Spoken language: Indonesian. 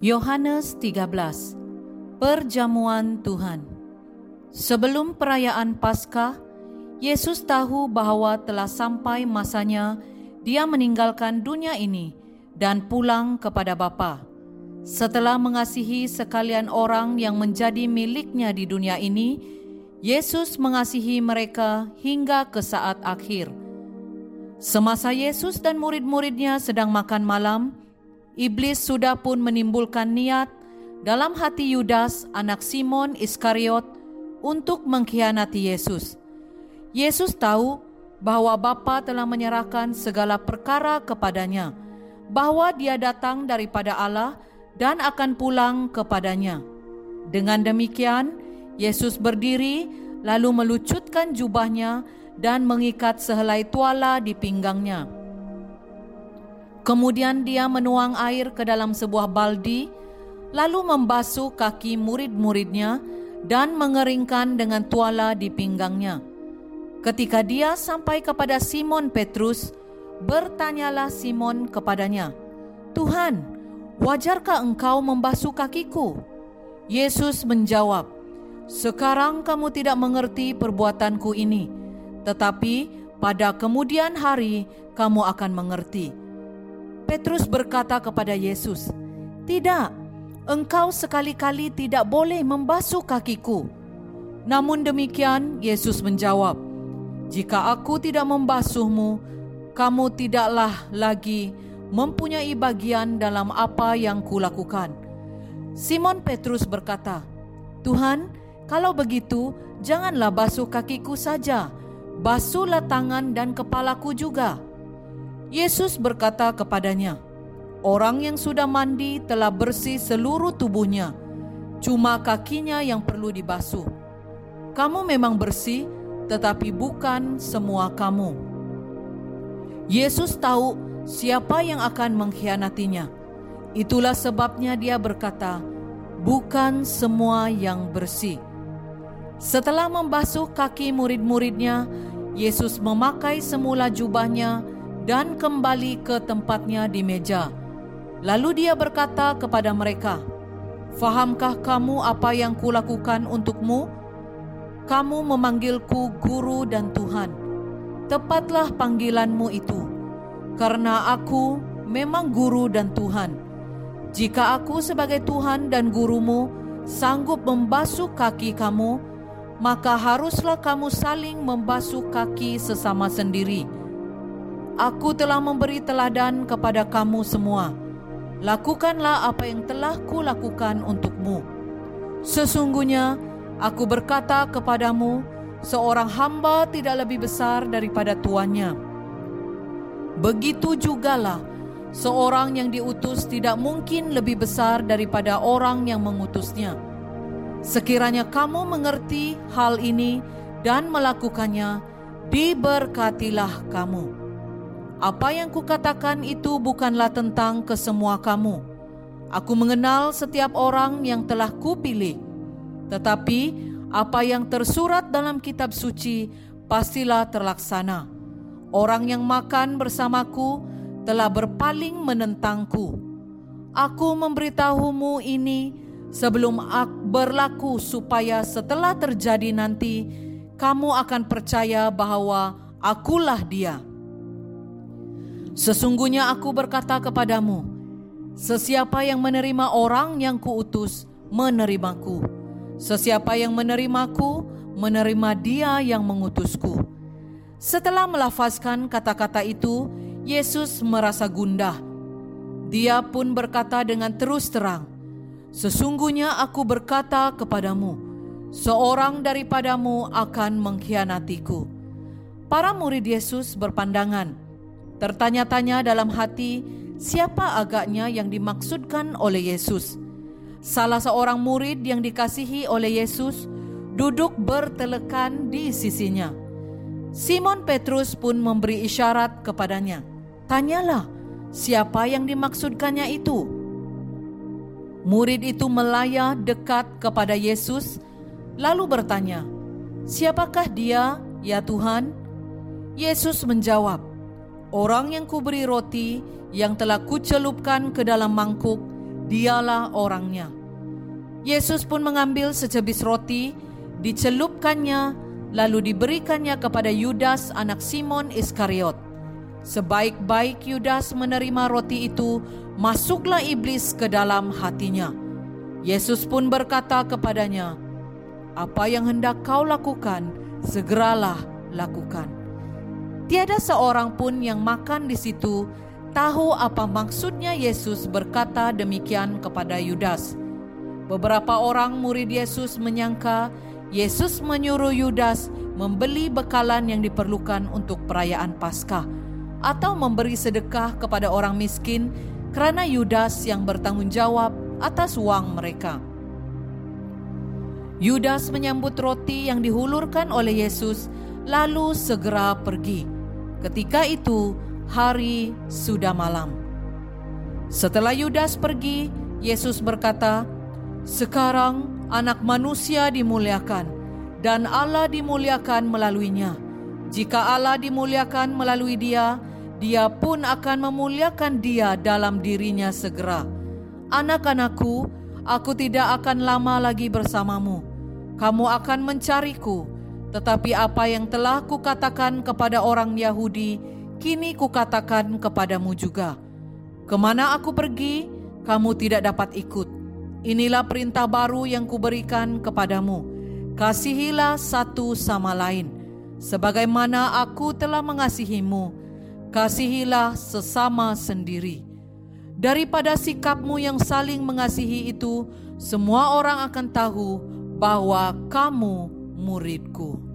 Yohanes 13 Perjamuan Tuhan Sebelum perayaan Paskah, Yesus tahu bahwa telah sampai masanya dia meninggalkan dunia ini dan pulang kepada Bapa. Setelah mengasihi sekalian orang yang menjadi miliknya di dunia ini, Yesus mengasihi mereka hingga ke saat akhir. Semasa Yesus dan murid-muridnya sedang makan malam, iblis sudah pun menimbulkan niat dalam hati Yudas, anak Simon Iskariot, untuk mengkhianati Yesus. Yesus tahu bahwa Bapa telah menyerahkan segala perkara kepadanya, bahwa Dia datang daripada Allah dan akan pulang kepadanya. Dengan demikian, Yesus berdiri lalu melucutkan jubahnya dan mengikat sehelai tuala di pinggangnya. Kemudian dia menuang air ke dalam sebuah baldi, lalu membasuh kaki murid-muridnya dan mengeringkan dengan tuala di pinggangnya. Ketika dia sampai kepada Simon Petrus, bertanyalah Simon kepadanya, "Tuhan, wajarkah engkau membasuh kakiku?" Yesus menjawab, "Sekarang kamu tidak mengerti perbuatanku ini, tetapi pada kemudian hari kamu akan mengerti." Petrus berkata kepada Yesus, "Tidak, engkau sekali-kali tidak boleh membasuh kakiku." Namun demikian, Yesus menjawab, "Jika aku tidak membasuhmu, kamu tidaklah lagi mempunyai bagian dalam apa yang kulakukan." Simon Petrus berkata, "Tuhan, kalau begitu, janganlah basuh kakiku saja, basuhlah tangan dan kepalaku juga." Yesus berkata kepadanya, "Orang yang sudah mandi telah bersih seluruh tubuhnya, cuma kakinya yang perlu dibasuh. Kamu memang bersih, tetapi bukan semua kamu." Yesus tahu siapa yang akan mengkhianatinya. Itulah sebabnya dia berkata, "Bukan semua yang bersih." Setelah membasuh kaki murid-muridnya, Yesus memakai semula jubahnya dan kembali ke tempatnya di meja. Lalu dia berkata kepada mereka, "Fahamkah kamu apa yang kulakukan untukmu? Kamu memanggilku guru dan Tuhan. Tepatlah panggilanmu itu, karena aku memang guru dan Tuhan. Jika aku sebagai Tuhan dan gurumu sanggup membasuh kaki kamu, maka haruslah kamu saling membasuh kaki sesama sendiri." Aku telah memberi teladan kepada kamu semua. Lakukanlah apa yang telah kulakukan untukmu. Sesungguhnya aku berkata kepadamu, seorang hamba tidak lebih besar daripada tuannya. Begitu jugalah seorang yang diutus tidak mungkin lebih besar daripada orang yang mengutusnya. Sekiranya kamu mengerti hal ini dan melakukannya, diberkatilah kamu. Apa yang kukatakan itu bukanlah tentang kesemua kamu. Aku mengenal setiap orang yang telah kupilih. Tetapi apa yang tersurat dalam kitab suci pastilah terlaksana. Orang yang makan bersamaku telah berpaling menentangku. Aku memberitahumu ini sebelum aku berlaku supaya setelah terjadi nanti kamu akan percaya bahwa akulah dia. Sesungguhnya aku berkata kepadamu, sesiapa yang menerima orang yang kuutus, menerimaku. Sesiapa yang menerimaku, menerima dia yang mengutusku. Setelah melafazkan kata-kata itu, Yesus merasa gundah. Dia pun berkata dengan terus terang, Sesungguhnya aku berkata kepadamu, seorang daripadamu akan mengkhianatiku. Para murid Yesus berpandangan, Tertanya-tanya dalam hati, siapa agaknya yang dimaksudkan oleh Yesus? Salah seorang murid yang dikasihi oleh Yesus duduk bertelekan di sisinya. Simon Petrus pun memberi isyarat kepadanya. Tanyalah, siapa yang dimaksudkannya itu? Murid itu melayah dekat kepada Yesus, lalu bertanya, "Siapakah dia, ya Tuhan?" Yesus menjawab, Orang yang kuberi roti yang telah kucelupkan ke dalam mangkuk, dialah orangnya. Yesus pun mengambil secebis roti, dicelupkannya, lalu diberikannya kepada Yudas anak Simon Iskariot. Sebaik-baik Yudas menerima roti itu, masuklah iblis ke dalam hatinya. Yesus pun berkata kepadanya, "Apa yang hendak kau lakukan, segeralah lakukan." Tiada seorang pun yang makan di situ tahu apa maksudnya Yesus berkata demikian kepada Yudas. Beberapa orang murid Yesus menyangka Yesus menyuruh Yudas membeli bekalan yang diperlukan untuk perayaan Paskah atau memberi sedekah kepada orang miskin karena Yudas yang bertanggung jawab atas uang mereka. Yudas menyambut roti yang dihulurkan oleh Yesus lalu segera pergi. Ketika itu, hari sudah malam. Setelah Yudas pergi, Yesus berkata, "Sekarang Anak Manusia dimuliakan, dan Allah dimuliakan melaluinya. Jika Allah dimuliakan melalui Dia, Dia pun akan memuliakan Dia dalam dirinya segera. Anak-anakku, aku tidak akan lama lagi bersamamu. Kamu akan mencariku, tetapi apa yang telah kukatakan kepada orang Yahudi, kini kukatakan kepadamu juga. Ke mana aku pergi, kamu tidak dapat ikut. Inilah perintah baru yang kuberikan kepadamu. Kasihilah satu sama lain. Sebagaimana aku telah mengasihimu, kasihilah sesama sendiri. Daripada sikapmu yang saling mengasihi itu, semua orang akan tahu bahwa kamu muridku.